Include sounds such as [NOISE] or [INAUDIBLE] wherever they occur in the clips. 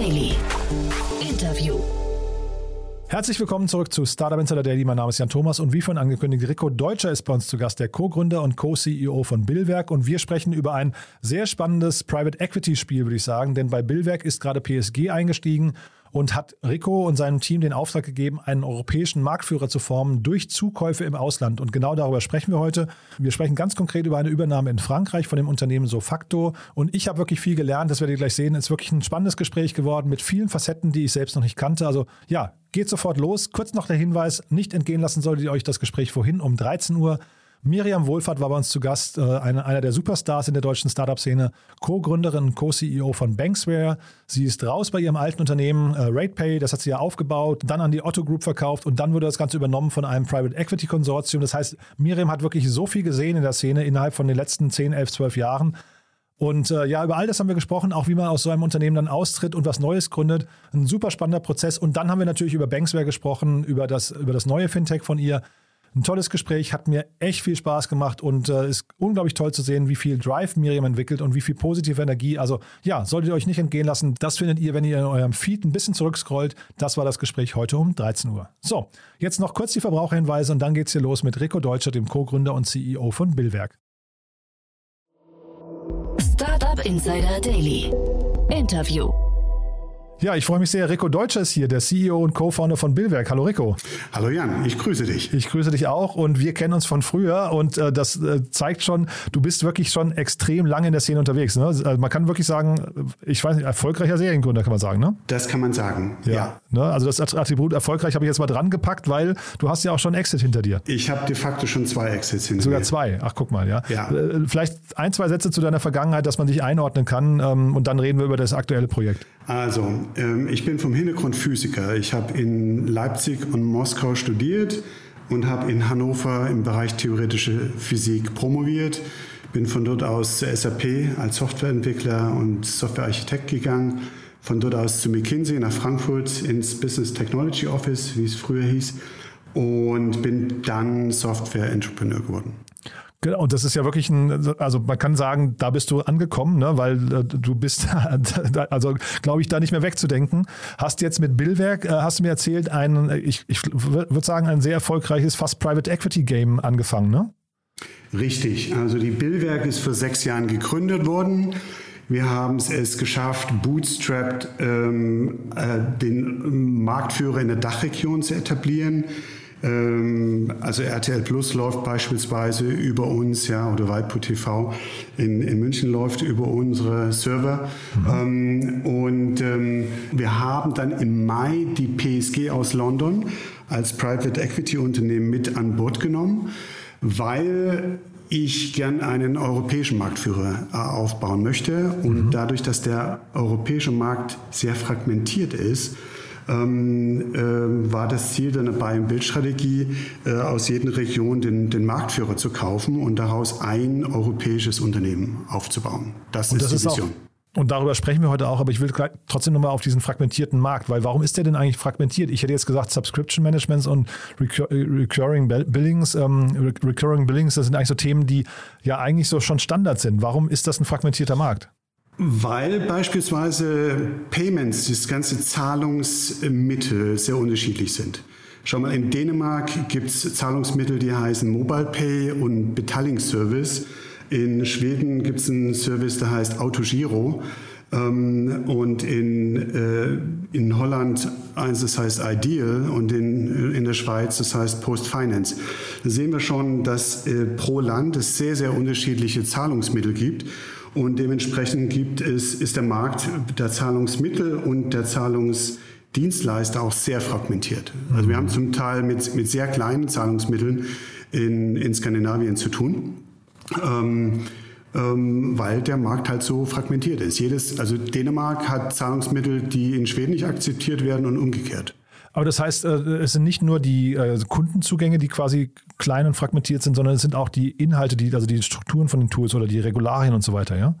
Daily. Interview. Herzlich willkommen zurück zu Startup Insider Daily. Mein Name ist Jan Thomas und wie vorhin angekündigt, Rico Deutscher ist bei uns zu Gast, der Co-Gründer und Co-CEO von Billwerk. Und wir sprechen über ein sehr spannendes Private Equity Spiel, würde ich sagen, denn bei Billwerk ist gerade PSG eingestiegen und hat Rico und seinem Team den Auftrag gegeben, einen europäischen Marktführer zu formen durch Zukäufe im Ausland. Und genau darüber sprechen wir heute. Wir sprechen ganz konkret über eine Übernahme in Frankreich von dem Unternehmen Sofacto. Und ich habe wirklich viel gelernt, das werdet ihr gleich sehen. Es ist wirklich ein spannendes Gespräch geworden mit vielen Facetten, die ich selbst noch nicht kannte. Also ja, geht sofort los. Kurz noch der Hinweis, nicht entgehen lassen solltet ihr euch das Gespräch vorhin um 13 Uhr Miriam Wohlfahrt war bei uns zu Gast, äh, eine, einer der Superstars in der deutschen Startup-Szene, Co-Gründerin Co-CEO von Banksware. Sie ist raus bei ihrem alten Unternehmen äh, RatePay, das hat sie ja aufgebaut, dann an die Otto Group verkauft und dann wurde das Ganze übernommen von einem Private Equity Konsortium. Das heißt, Miriam hat wirklich so viel gesehen in der Szene innerhalb von den letzten 10, 11, 12 Jahren. Und äh, ja, über all das haben wir gesprochen, auch wie man aus so einem Unternehmen dann austritt und was Neues gründet. Ein super spannender Prozess. Und dann haben wir natürlich über Banksware gesprochen, über das, über das neue Fintech von ihr. Ein tolles Gespräch, hat mir echt viel Spaß gemacht und äh, ist unglaublich toll zu sehen, wie viel Drive Miriam entwickelt und wie viel positive Energie. Also ja, solltet ihr euch nicht entgehen lassen. Das findet ihr, wenn ihr in eurem Feed ein bisschen zurückscrollt. Das war das Gespräch heute um 13 Uhr. So, jetzt noch kurz die Verbraucherhinweise und dann geht's hier los mit Rico Deutscher, dem Co-Gründer und CEO von Billwerk. Startup Insider Daily. Interview. Ja, ich freue mich sehr. Rico Deutscher ist hier, der CEO und Co-Founder von Billwerk. Hallo Rico. Hallo Jan, ich grüße dich. Ich grüße dich auch und wir kennen uns von früher und äh, das äh, zeigt schon, du bist wirklich schon extrem lange in der Szene unterwegs. Ne? Also man kann wirklich sagen, ich weiß nicht, erfolgreicher Seriengründer kann man sagen, ne? Das kann man sagen, ja. ja. Ne? Also das Attribut erfolgreich habe ich jetzt mal dran gepackt, weil du hast ja auch schon Exit hinter dir. Ich habe de facto schon zwei Exits hinter Sogar mir. Sogar zwei, ach guck mal, ja. ja. Äh, vielleicht ein, zwei Sätze zu deiner Vergangenheit, dass man dich einordnen kann ähm, und dann reden wir über das aktuelle Projekt. Also, ähm, ich bin vom Hintergrund Physiker. Ich habe in Leipzig und Moskau studiert und habe in Hannover im Bereich theoretische Physik promoviert. Bin von dort aus zur SAP als Softwareentwickler und Softwarearchitekt gegangen. Von dort aus zu McKinsey nach Frankfurt ins Business Technology Office, wie es früher hieß. Und bin dann Software-Entrepreneur geworden. Genau, und das ist ja wirklich ein, also man kann sagen, da bist du angekommen, ne, weil äh, du bist, [LAUGHS] also glaube ich, da nicht mehr wegzudenken. Hast jetzt mit Billwerk, äh, hast du mir erzählt, ein, ich, ich würde sagen, ein sehr erfolgreiches, fast Private Equity Game angefangen, ne? Richtig, also die Billwerk ist vor sechs Jahren gegründet worden. Wir haben es geschafft, bootstrapped ähm, äh, den Marktführer in der Dachregion zu etablieren. Ähm, also RTL Plus läuft beispielsweise über uns, ja, oder Weitput TV in, in München läuft über unsere Server. Mhm. und ähm, wir haben dann im Mai die PSG aus London als Private Equity Unternehmen mit an Bord genommen, weil ich gern einen europäischen Marktführer äh, aufbauen möchte. Und mhm. dadurch, dass der europäische Markt sehr fragmentiert ist, ähm, äh, war das Ziel der Buy-and-Build-Strategie, äh, aus jeder Region den, den Marktführer zu kaufen und daraus ein europäisches Unternehmen aufzubauen. Das und ist das die Vision. Und darüber sprechen wir heute auch, aber ich will trotzdem nochmal auf diesen fragmentierten Markt, weil warum ist der denn eigentlich fragmentiert? Ich hätte jetzt gesagt, Subscription Managements und Recurring Billings, ähm, Recurring Billings, das sind eigentlich so Themen, die ja eigentlich so schon Standard sind. Warum ist das ein fragmentierter Markt? Weil beispielsweise Payments, das ganze Zahlungsmittel sehr unterschiedlich sind. Schau mal, in Dänemark gibt es Zahlungsmittel, die heißen Mobile Pay und Betallingsservice. In Schweden gibt es einen Service, der heißt Autogiro. Ähm, und in, äh, in Holland eins, das heißt Ideal und in, in der Schweiz, das heißt Post Finance. Da sehen wir schon, dass äh, pro Land es sehr, sehr unterschiedliche Zahlungsmittel gibt. Und dementsprechend gibt es, ist der Markt der Zahlungsmittel und der Zahlungsdienstleister auch sehr fragmentiert. Also wir haben zum Teil mit, mit sehr kleinen Zahlungsmitteln in, in Skandinavien zu tun. Ähm, ähm, weil der Markt halt so fragmentiert ist. Jedes, also Dänemark hat Zahlungsmittel, die in Schweden nicht akzeptiert werden und umgekehrt. Aber das heißt, äh, es sind nicht nur die äh, Kundenzugänge, die quasi klein und fragmentiert sind, sondern es sind auch die Inhalte, die, also die Strukturen von den Tools oder die Regularien und so weiter, ja?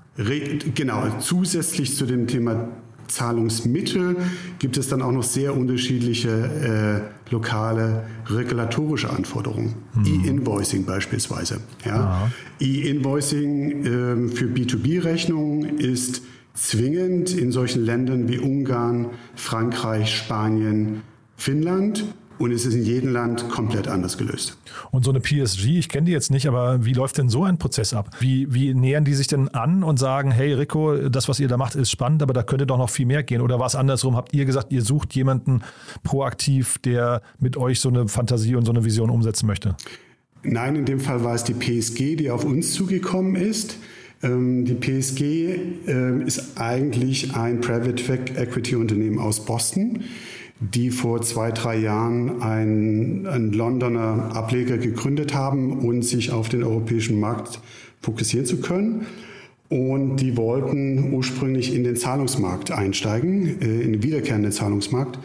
Genau, zusätzlich zu dem Thema Zahlungsmittel gibt es dann auch noch sehr unterschiedliche äh, lokale regulatorische Anforderungen. Mhm. E-Invoicing beispielsweise. Ja? E-Invoicing äh, für B2B-Rechnungen ist zwingend in solchen Ländern wie Ungarn, Frankreich, Spanien, Finnland und es ist in jedem Land komplett anders gelöst. Und so eine PSG, ich kenne die jetzt nicht, aber wie läuft denn so ein Prozess ab? Wie, wie nähern die sich denn an und sagen, hey Rico, das, was ihr da macht, ist spannend, aber da könnte doch noch viel mehr gehen? Oder war es andersrum? Habt ihr gesagt, ihr sucht jemanden proaktiv, der mit euch so eine Fantasie und so eine Vision umsetzen möchte? Nein, in dem Fall war es die PSG, die auf uns zugekommen ist. Ähm, die PSG ähm, ist eigentlich ein Private Equity Unternehmen aus Boston die vor zwei, drei Jahren einen, einen Londoner Ableger gegründet haben und sich auf den europäischen Markt fokussieren zu können. Und die wollten ursprünglich in den Zahlungsmarkt einsteigen, äh, in den wiederkehrenden Zahlungsmarkt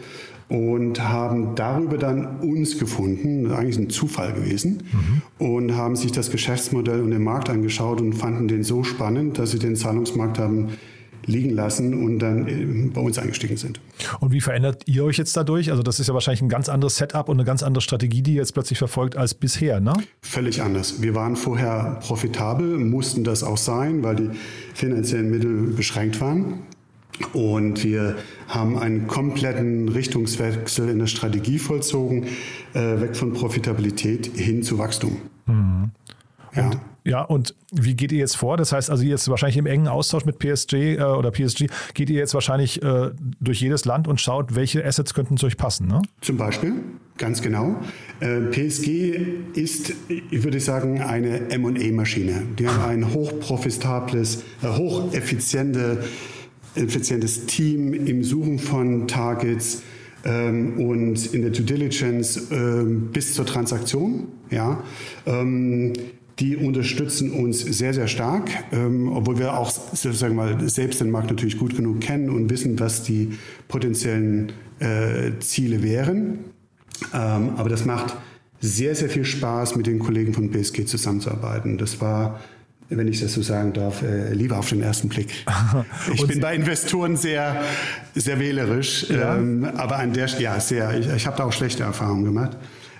und haben darüber dann uns gefunden, eigentlich ein Zufall gewesen, mhm. und haben sich das Geschäftsmodell und den Markt angeschaut und fanden den so spannend, dass sie den Zahlungsmarkt haben liegen lassen und dann äh, bei uns eingestiegen sind. Und wie verändert ihr euch jetzt dadurch? Also das ist ja wahrscheinlich ein ganz anderes Setup und eine ganz andere Strategie, die ihr jetzt plötzlich verfolgt als bisher, ne? Völlig anders. Wir waren vorher profitabel, mussten das auch sein, weil die finanziellen Mittel beschränkt waren. Und wir haben einen kompletten Richtungswechsel in der Strategie vollzogen, äh, weg von Profitabilität hin zu Wachstum. Mhm. Ja. Ja, und wie geht ihr jetzt vor? Das heißt also jetzt wahrscheinlich im engen Austausch mit PSG äh, oder PSG geht ihr jetzt wahrscheinlich äh, durch jedes Land und schaut, welche Assets könnten zu euch passen, ne? Zum Beispiel, ganz genau. Äh, PSG ist, ich würde sagen, eine M&A-Maschine. Die haben ein hochprofitables, äh, hocheffiziente, effizientes Team im Suchen von Targets, ähm, und in der Due Diligence ähm, bis zur Transaktion. Ja, ähm, die unterstützen uns sehr, sehr stark, ähm, obwohl wir auch sozusagen mal selbst den Markt natürlich gut genug kennen und wissen, was die potenziellen äh, Ziele wären. Ähm, aber das macht sehr, sehr viel Spaß, mit den Kollegen von BSG zusammenzuarbeiten. Das war wenn ich das so sagen darf, äh, lieber auf den ersten Blick. [LAUGHS] Ich bin bei Investoren sehr, sehr wählerisch, ja. ähm, aber an der, ja, sehr, ich, ich habe da auch schlechte Erfahrungen gemacht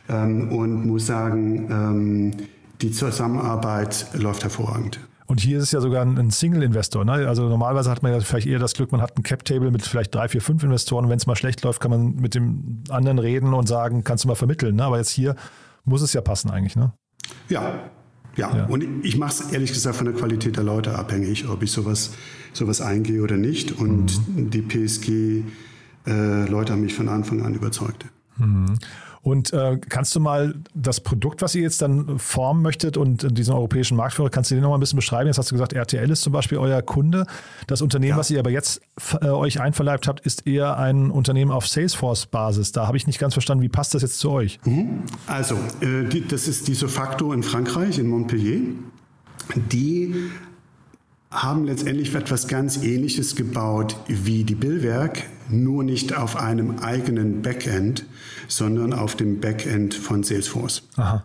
ähm, und muss sagen, ähm, die Zusammenarbeit läuft hervorragend. Und hier ist es ja sogar ein Single-Investor. Ne? Also normalerweise hat man ja vielleicht eher das Glück, man hat ein Cap-Table mit vielleicht drei, vier, fünf Investoren. Wenn es mal schlecht läuft, kann man mit dem anderen reden und sagen, kannst du mal vermitteln. Ne? Aber jetzt hier muss es ja passen eigentlich. Ne? Ja, ja. ja. Und ich mache es ehrlich gesagt von der Qualität der Leute abhängig, ob ich sowas, sowas eingehe oder nicht. Und mhm. die PSG-Leute äh, haben mich von Anfang an überzeugt. Mhm. Und äh, kannst du mal das Produkt, was ihr jetzt dann formen möchtet und diesen europäischen Marktführer, kannst du den noch mal ein bisschen beschreiben? Jetzt hast du gesagt, RTL ist zum Beispiel euer Kunde. Das Unternehmen, ja. was ihr aber jetzt äh, euch einverleibt habt, ist eher ein Unternehmen auf Salesforce-Basis. Da habe ich nicht ganz verstanden, wie passt das jetzt zu euch? Mhm. Also, äh, die, das ist diese Facto in Frankreich, in Montpellier. Die haben letztendlich etwas ganz Ähnliches gebaut wie die Billwerk, nur nicht auf einem eigenen Backend, sondern auf dem Backend von Salesforce. Aha.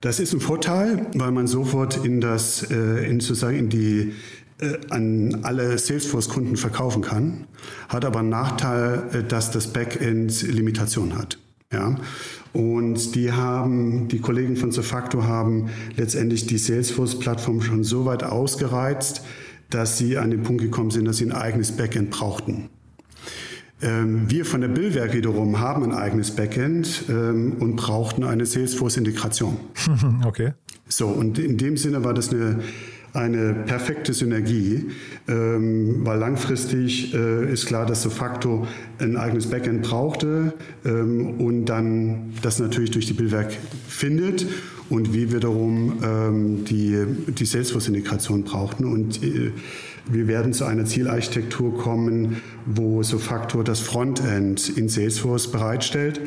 Das ist ein Vorteil, weil man sofort in das, äh, in sozusagen in die äh, an alle Salesforce-Kunden verkaufen kann, hat aber einen Nachteil, äh, dass das Backend Limitation hat. Ja, und die haben, die Kollegen von Sofacto haben letztendlich die Salesforce-Plattform schon so weit ausgereizt, dass sie an den Punkt gekommen sind, dass sie ein eigenes Backend brauchten. Ähm, wir von der Billwerk wiederum haben ein eigenes Backend ähm, und brauchten eine Salesforce-Integration. [LAUGHS] Okay. So, und in dem Sinne war das eine, eine perfekte Synergie, ähm, weil langfristig äh, ist klar, dass de facto ein eigenes Backend brauchte und dann das natürlich durch die Billwerk findet und wir wiederum die, die Salesforce-Integration brauchten. Und äh, wir werden zu einer Zielarchitektur kommen, wo Sofactor das Frontend in Salesforce bereitstellt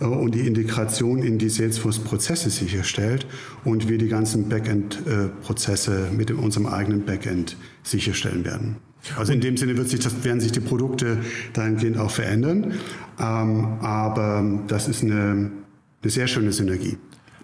äh, und die Integration in die Salesforce-Prozesse sicherstellt und wir die ganzen Backend-Prozesse mit unserem eigenen Backend sicherstellen werden. Also in dem Sinne wird sich das, werden sich die Produkte dahingehend auch verändern, ähm, aber das ist eine, eine sehr schöne Synergie.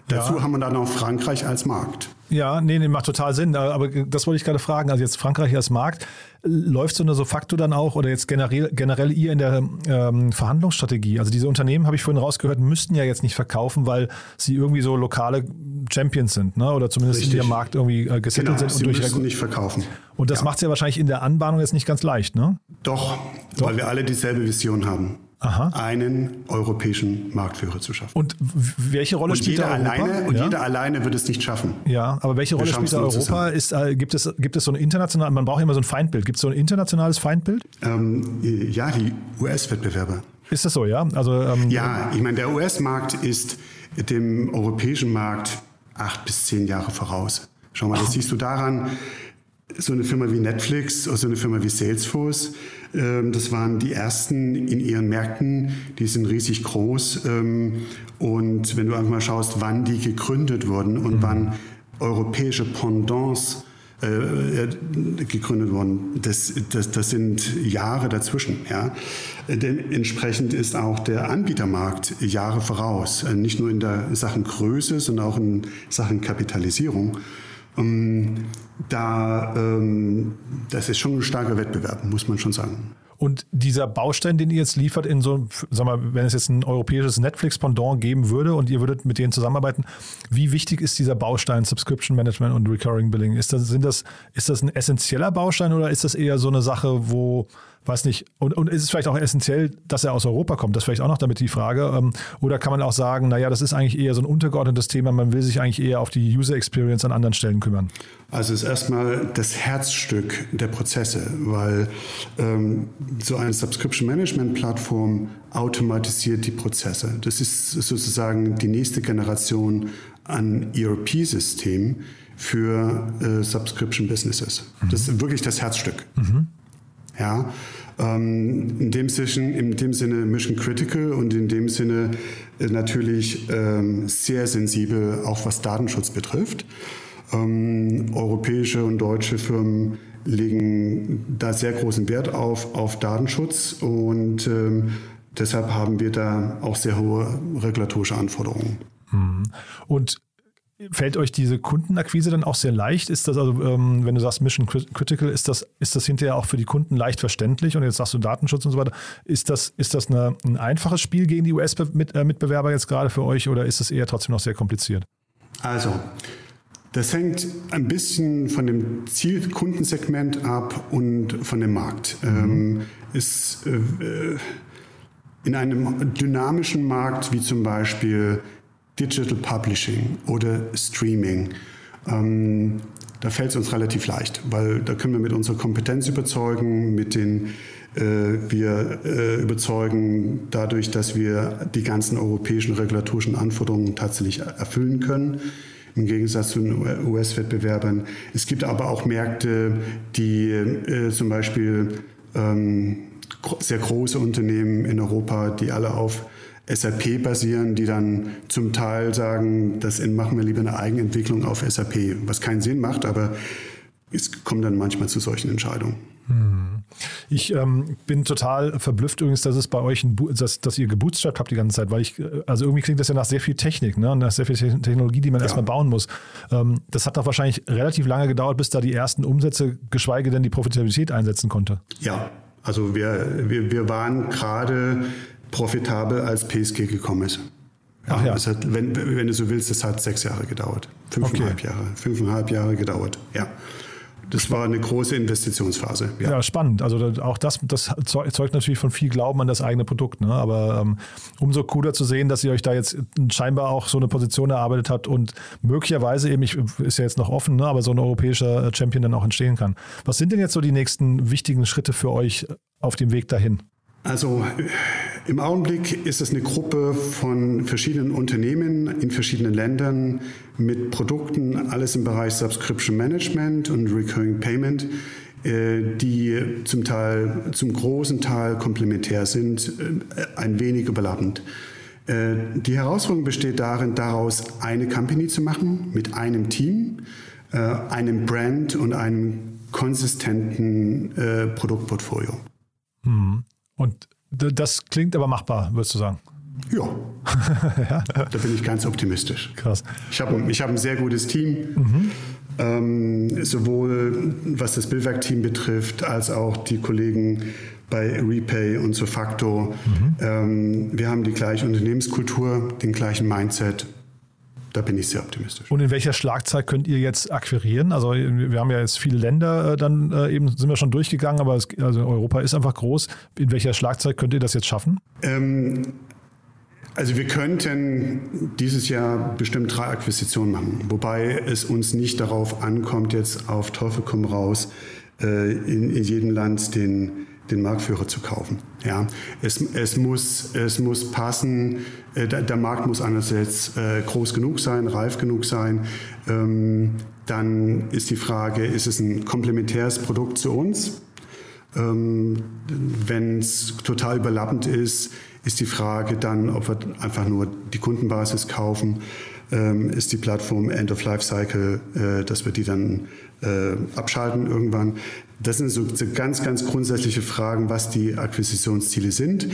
Dazu ja. haben wir dann auch Frankreich als Markt. Ja, nee, nee, macht total Sinn. Aber das wollte ich gerade fragen. Also jetzt Frankreich als Markt, läuft so eine so facto dann auch oder jetzt generell, generell ihr in der ähm, Verhandlungsstrategie? Also diese Unternehmen, habe ich vorhin rausgehört, müssten ja jetzt nicht verkaufen, weil sie irgendwie so lokale Champions sind, ne? oder zumindest Richtig. in ihrem Markt irgendwie äh, gesettelt genau, sind. Sie und müssen nicht verkaufen. Und das ja. macht es ja wahrscheinlich in der Anbahnung jetzt nicht ganz leicht, ne? Doch, Doch, weil wir alle dieselbe Vision haben. Aha. einen europäischen Marktführer zu schaffen. Und welche Rolle und spielt jeder Europa? Alleine, und ja? jeder alleine wird es nicht schaffen. Ja, aber welche Rolle spielt Europa? Ist, äh, gibt, es, gibt es so ein internationales, man braucht immer so ein Feindbild. Gibt es so ein internationales Feindbild? Ähm, ja, die US-Wettbewerber. Ist das so, ja? Also, ähm, ja, ich meine, der US-Markt ist dem europäischen Markt acht bis zehn Jahre voraus. Schau mal, das siehst du daran, so eine Firma wie Netflix oder so eine Firma wie Salesforce, das waren die ersten in ihren Märkten, die sind riesig groß. Ähm, und wenn du einfach mal schaust, wann die gegründet wurden und mhm. wann europäische Pendants äh, äh, gegründet wurden. Das, das, das sind Jahre dazwischen. Ja. Denn entsprechend ist auch der Anbietermarkt Jahre voraus. Äh, nicht nur in der Sachen Größe, sondern auch in Sachen Kapitalisierung. Da, ähm, das ist schon ein starker Wettbewerb, muss man schon sagen. Und dieser Baustein, den ihr jetzt liefert, in so, sag mal, wenn es jetzt ein europäisches Netflix-Pendant geben würde und ihr würdet mit denen zusammenarbeiten, wie wichtig ist dieser Baustein Subscription Management und Recurring Billing? Ist das, sind das, ist das ein essentieller Baustein oder ist das eher so eine Sache, wo weiß nicht, und, und ist es vielleicht auch essentiell, dass er aus Europa kommt? Das ist vielleicht auch noch damit die Frage. Ähm, oder kann man auch sagen, naja, das ist eigentlich eher so ein untergeordnetes Thema, man will sich eigentlich eher auf die User Experience an anderen Stellen kümmern? Also es ist erstmal das Herzstück der Prozesse, weil ähm, so eine Subscription Management Plattform automatisiert die Prozesse. Das ist sozusagen die nächste Generation an ERP-System für äh, Subscription Businesses. Mhm. Das ist wirklich das Herzstück. Mhm. Ja, ähm, in, dem Sinne, in dem Sinne Mission Critical und in dem Sinne äh, natürlich ähm, sehr sensibel, auch was Datenschutz betrifft. Ähm, europäische und deutsche Firmen legen da sehr großen Wert auf, auf Datenschutz und ähm, deshalb haben wir da auch sehr hohe regulatorische Anforderungen. Mhm. Und Fällt euch diese Kundenakquise dann auch sehr leicht? Ist das also, ähm, wenn du sagst Mission Critical, ist das, ist das hinterher auch für die Kunden leicht verständlich? Und jetzt sagst du Datenschutz und so weiter. Ist das, ist das eine, ein einfaches Spiel gegen die US-Mitbewerber jetzt gerade für euch oder ist es eher trotzdem noch sehr kompliziert? Also, das hängt ein bisschen von dem Zielkundensegment ab und von dem Markt. Mhm. Ähm, ist, äh, äh in einem dynamischen Markt wie zum Beispiel Digital Publishing oder Streaming. Ähm, da fällt es uns relativ leicht, weil da können wir mit unserer Kompetenz überzeugen, mit den äh, wir äh, überzeugen dadurch, dass wir die ganzen europäischen regulatorischen Anforderungen tatsächlich erfüllen können im Gegensatz zu den US-Wettbewerbern. Es gibt aber auch Märkte, die äh, zum Beispiel ähm, sehr große Unternehmen in Europa, die alle auf SAP basieren, die dann zum Teil sagen, das machen wir lieber eine Eigenentwicklung auf SAP, was keinen Sinn macht, aber es kommt dann manchmal zu solchen Entscheidungen. Hm. Ich ähm, bin total verblüfft übrigens, dass es bei euch, ein, dass, dass ihr gebootstrapped habt die ganze Zeit, weil ich, äh, also irgendwie klingt das ja nach sehr viel Technik, ne? nach sehr viel Technologie, die man ja. erstmal bauen muss. Ähm, das hat doch wahrscheinlich relativ lange gedauert, bis da die ersten Umsätze, geschweige denn die Profitabilität einsetzen konnte. Ja, also wir, wir, wir waren gerade profitabel als PSG gekommen ist. Ach ja. Das hat, wenn, wenn du so willst, das hat sechs Jahre gedauert. Fünfeinhalb okay. Jahre. Fünfeinhalb Jahre gedauert, ja. Das war eine große Investitionsphase. Ja, ja spannend. Also auch das, das zeugt natürlich von viel Glauben an das eigene Produkt. Ne? Aber ähm, umso cooler zu sehen, dass ihr euch da jetzt scheinbar auch so eine Position erarbeitet habt und möglicherweise eben, ich, ist ja jetzt noch offen, ne? aber so ein europäischer Champion dann auch entstehen kann. Was sind denn jetzt so die nächsten wichtigen Schritte für euch auf dem Weg dahin? Also im Augenblick ist es eine Gruppe von verschiedenen Unternehmen in verschiedenen Ländern mit Produkten, alles im Bereich Subscription Management und Recurring Payment, äh, die zum Teil, zum großen Teil komplementär sind, äh, ein wenig überlappend. Äh, die Herausforderung besteht darin, daraus eine Company zu machen mit einem Team, einem Brand und einem konsistenten Produktportfolio. Mhm. Und das klingt aber machbar, würdest du sagen? Ja, [LAUGHS] ja. da bin ich ganz optimistisch. Krass. Ich habe ich hab ein sehr gutes Team, mhm. ähm, sowohl was das Bildwerk-Team betrifft, als auch die Kollegen bei Repay und Sofacto. Mhm. Ähm, wir haben die gleiche Unternehmenskultur, den gleichen Mindset. Da bin ich sehr optimistisch. Und in welcher Schlagzeit könnt ihr jetzt akquirieren? Also wir haben ja jetzt viele Länder, äh, dann äh, eben sind wir schon durchgegangen, aber es, also Europa ist einfach groß. In welcher Schlagzeit könnt ihr das jetzt schaffen? Ähm, also wir könnten dieses Jahr bestimmt drei Akquisitionen machen, wobei es uns nicht darauf ankommt, jetzt auf Teufel komm raus äh, in, in jedem Land den, den Marktführer zu kaufen. Ja, es, es, muss, es muss passen, äh, der, Markt muss einerseits äh, groß genug sein, reif genug sein. Ähm, dann ist die Frage, ist es ein komplementäres Produkt zu uns? Ähm, Wenn es total überlappend ist, ist die Frage dann, ob wir einfach nur die Kundenbasis kaufen. Ähm, ist die Plattform End of Life Cycle, äh, dass wir die dann abschalten irgendwann. Das sind so, ganz, ganz grundsätzliche Fragen, was die Akquisitionsziele sind.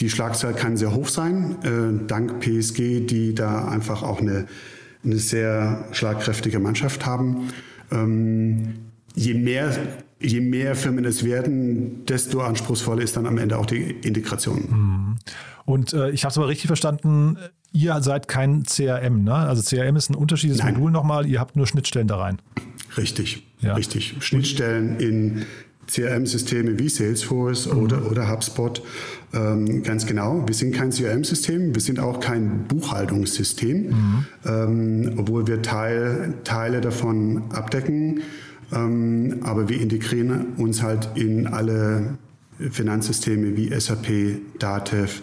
Die Schlagzahl kann sehr hoch sein, äh, dank PSG, die da einfach auch eine, eine sehr schlagkräftige Mannschaft haben. Ähm, je mehr je mehr Firmen es werden, desto anspruchsvoller ist dann am Ende auch die Integration. Mhm. Und äh, ich habe es aber richtig verstanden, ihr seid kein CRM, ne? Also CRM ist ein unterschiedliches Nein. Modul nochmal, ihr habt nur Schnittstellen da rein. Richtig, ja. richtig. Schnittstellen in CRM-Systeme wie Salesforce mhm. oder, oder HubSpot. Ähm, ganz genau. Wir sind kein CRM-System, wir sind auch kein Buchhaltungssystem, mhm. ähm, obwohl wir Teil, Teile davon abdecken. Ähm, aber wir integrieren uns halt in alle Finanzsysteme wie SAP, Datev,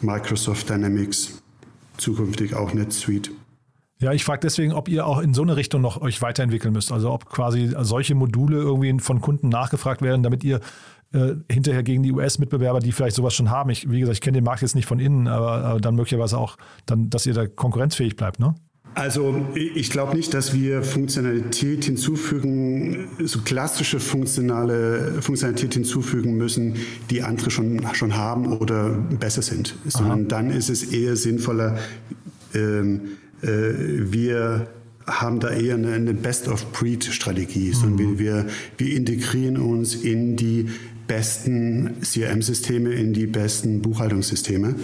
Microsoft Dynamics, zukünftig auch NetSuite. Ja, ich frage deswegen, ob ihr auch in so eine Richtung noch euch weiterentwickeln müsst. Also ob quasi solche Module irgendwie von Kunden nachgefragt werden, damit ihr äh, hinterher gegen die US-Mitbewerber, die vielleicht sowas schon haben. Ich, wie gesagt, ich kenne den Markt jetzt nicht von innen, aber, aber dann möglicherweise auch, dann, dass ihr da konkurrenzfähig bleibt, ne? Also ich glaube nicht, dass wir Funktionalität hinzufügen, so klassische funktionale Funktionalität hinzufügen müssen, die andere schon, schon haben oder besser sind, sondern Aha. dann ist es eher sinnvoller, ähm, äh, wir haben da eher eine, eine Best-of-Breed-Strategie, mhm. sondern wir, wir integrieren uns in die besten CRM-Systeme, in die besten Buchhaltungssysteme.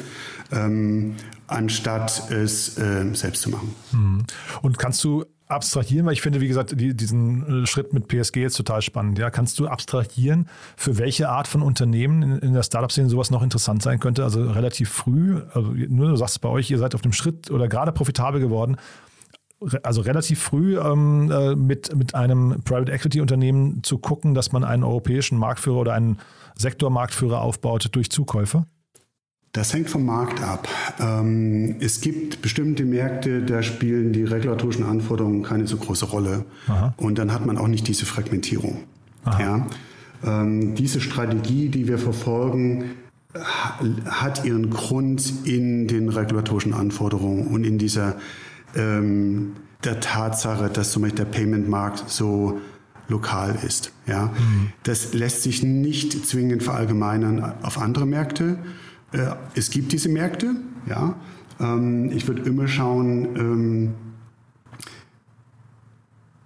Ähm, anstatt es äh, selbst zu machen. Mhm. Und kannst du abstrahieren, weil ich finde, wie gesagt, die, diesen äh, Schritt mit PSG jetzt total spannend. Ja, kannst du abstrahieren, für welche Art von Unternehmen in, in der Startup-Szene sowas noch interessant sein könnte? Also relativ früh, also nur du sagst bei euch, ihr seid auf dem Schritt oder gerade profitabel geworden. Also relativ früh ähm, äh, mit, mit einem Private Equity Unternehmen zu gucken, dass man einen europäischen Marktführer oder einen Sektormarktführer aufbaut durch Zukäufe? Das hängt vom Markt ab. Ähm, es gibt bestimmte Märkte, da spielen die regulatorischen Anforderungen keine so große Rolle. Aha. Und dann hat man auch nicht diese Fragmentierung. Ja? Ähm, diese Strategie, die wir verfolgen, hat ihren Grund in den regulatorischen Anforderungen und in dieser ähm, der Tatsache, dass zum Beispiel der Payment-Markt so lokal ist. Ja? Mhm. Das lässt sich nicht zwingend verallgemeinern auf andere Märkte. Äh, es gibt diese Märkte, ja. Ähm, ich würde immer schauen, ähm,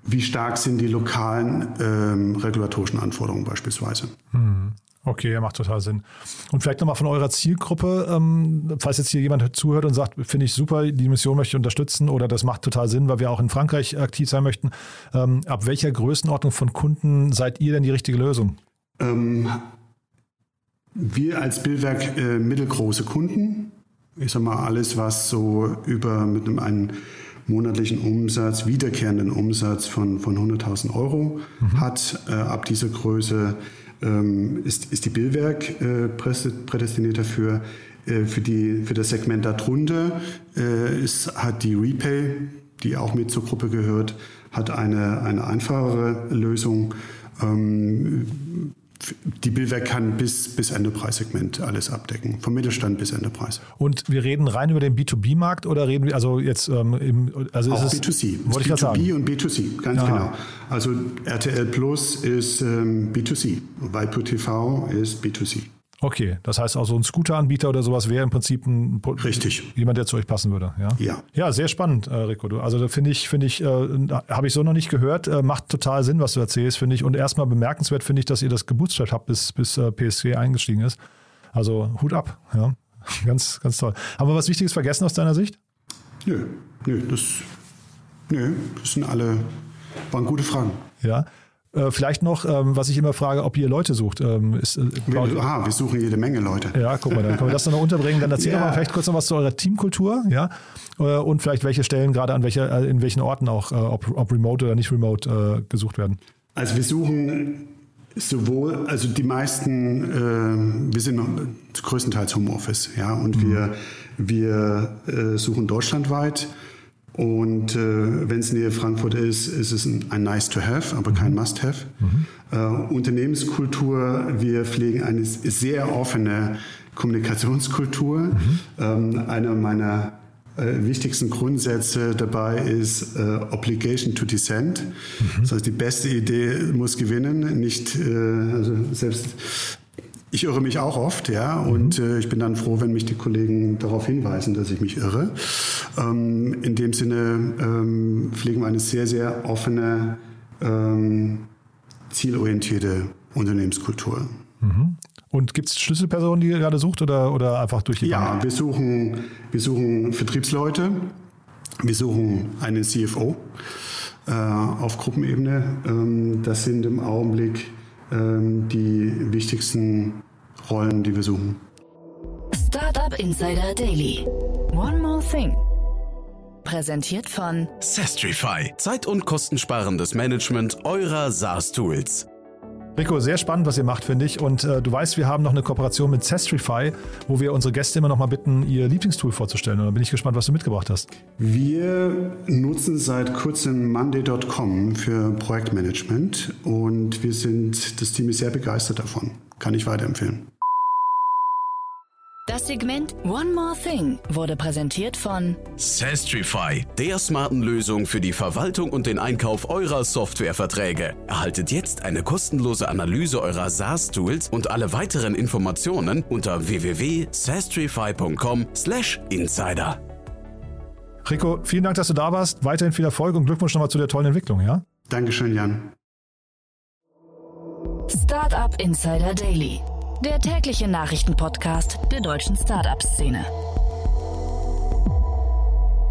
wie stark sind die lokalen ähm, regulatorischen Anforderungen beispielsweise. Hm. Okay, macht total Sinn. Und vielleicht nochmal von eurer Zielgruppe, ähm, falls jetzt hier jemand zuhört und sagt, finde ich super, die Mission möchte ich unterstützen oder das macht total Sinn, weil wir auch in Frankreich aktiv sein möchten. Ähm, ab welcher Größenordnung von Kunden seid ihr denn die richtige Lösung? Ähm, wir als Bildwerk äh, mittelgroße Kunden, ich sag mal alles, was so über mit einem, einem monatlichen Umsatz, wiederkehrenden Umsatz von, von 100.000 Euro mhm. hat, äh, ab dieser Größe ähm, ist, ist die Bildwerk äh, prädestiniert dafür. Äh, für, die, für das Segment darunter äh, ist, hat die Repay, die auch mit zur Gruppe gehört, hat eine, eine einfachere Lösung. Ähm, die Billwerk kann bis, bis Enterprise-Segment alles abdecken, vom Mittelstand bis Enterprise. Und wir reden rein über den B2B-Markt oder reden wir also jetzt ähm, im, also Auch ist es, B2C. Wollte ich B2B sagen. und B2C, ganz Aha. genau. Also RTL Plus ist ähm, B2C, Waipu TV ist B2C. Okay, das heißt auch so ein Scooter-Anbieter oder sowas wäre im Prinzip ein, Richtig. jemand, der zu euch passen würde. Ja, Ja. ja sehr spannend, äh, Rico. Also da finde ich, finde ich, äh, habe ich so noch nicht gehört. Äh, macht total Sinn, was du erzählst, finde ich. Und erstmal bemerkenswert finde ich, dass ihr das gebootstrapped habt, bis, bis äh, PSG eingestiegen ist. Also Hut ab. Ja, [LAUGHS] ganz, ganz toll. Haben wir was Wichtiges vergessen aus deiner Sicht? Nö, nö, das, nö, das sind alle, waren gute Fragen. Ja. Äh, vielleicht noch, ähm, was ich immer frage, ob ihr Leute sucht. Ähm, ist, äh, Wir, aha, wir suchen jede Menge Leute. Ja, guck mal, dann können wir das dann noch unterbringen. Dann erzähl doch mal vielleicht kurz noch was zu eurer Teamkultur, ja, Äh, und vielleicht welche Stellen gerade an welcher, äh, in welchen Orten auch, ob, ob remote oder nicht remote gesucht werden. Also wir suchen sowohl, also die meisten, äh, wir sind noch größtenteils Homeoffice, ja, und wir, wir äh, suchen deutschlandweit. Und äh, wenn es Nähe Frankfurt ist, ist es ein, ein Nice to have, aber kein Must have. Äh, Unternehmenskultur, wir pflegen eine sehr offene Kommunikationskultur. Ähm, einer meiner äh, wichtigsten Grundsätze dabei ist äh, Obligation to Dissent. Das heißt, die beste Idee muss gewinnen, nicht äh, also selbst ich irre mich auch oft, ja, und äh, ich bin dann froh, wenn mich die Kollegen darauf hinweisen, dass ich mich irre. Ähm, in dem Sinne ähm, pflegen wir eine sehr, sehr offene, ähm, zielorientierte Unternehmenskultur. Und gibt es Schlüsselpersonen, die ihr gerade sucht oder, oder einfach durch die Bank? Ja, wir suchen, wir suchen Vertriebsleute, wir suchen einen CFO äh, auf Gruppenebene. Ähm, das sind im Augenblick ähm, die wichtigsten Rollen, die wir suchen. Startup Insider Daily. One more thing. Präsentiert von Sestrify. Zeit- und kostensparendes Management eurer SaaS-Tools. Rico, sehr spannend, was ihr macht, finde ich. Und äh, du weißt, wir haben noch eine Kooperation mit Zestrify, wo wir unsere Gäste immer noch mal bitten, ihr Lieblingstool vorzustellen. Und da bin ich gespannt, was du mitgebracht hast. Wir nutzen seit kurzem Monday.com für Projektmanagement und wir sind, das Team ist sehr begeistert davon. Kann ich weiterempfehlen. Das Segment One More Thing wurde präsentiert von Sestrify, der smarten Lösung für die Verwaltung und den Einkauf eurer Softwareverträge. Erhaltet jetzt eine kostenlose Analyse eurer SaaS-Tools und alle weiteren Informationen unter www.sestrify.com/insider. Rico, vielen Dank, dass du da warst. Weiterhin viel Erfolg und Glückwunsch nochmal zu der tollen Entwicklung, ja? Dankeschön, Jan. Startup Insider Daily. Der tägliche Nachrichtenpodcast der deutschen Startup-Szene.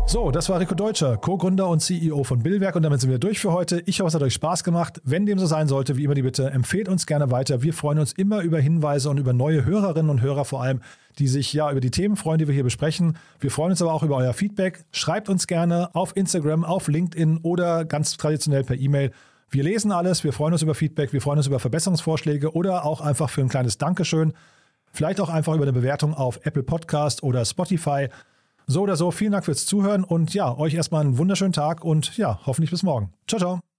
So, das war Rico Deutscher, Co-Gründer und CEO von Billwerk und damit sind wir durch für heute. Ich hoffe, es hat euch Spaß gemacht. Wenn dem so sein sollte, wie immer die Bitte, empfehlt uns gerne weiter. Wir freuen uns immer über Hinweise und über neue Hörerinnen und Hörer vor allem, die sich ja über die Themen freuen, die wir hier besprechen. Wir freuen uns aber auch über euer Feedback. Schreibt uns gerne auf Instagram, auf LinkedIn oder ganz traditionell per E-Mail. Wir lesen alles, wir freuen uns über Feedback, wir freuen uns über Verbesserungsvorschläge oder auch einfach für ein kleines Dankeschön. Vielleicht auch einfach über eine Bewertung auf Apple Podcast oder Spotify. So oder so, vielen Dank fürs Zuhören und ja, euch erstmal einen wunderschönen Tag und ja, hoffentlich bis morgen. Ciao, ciao.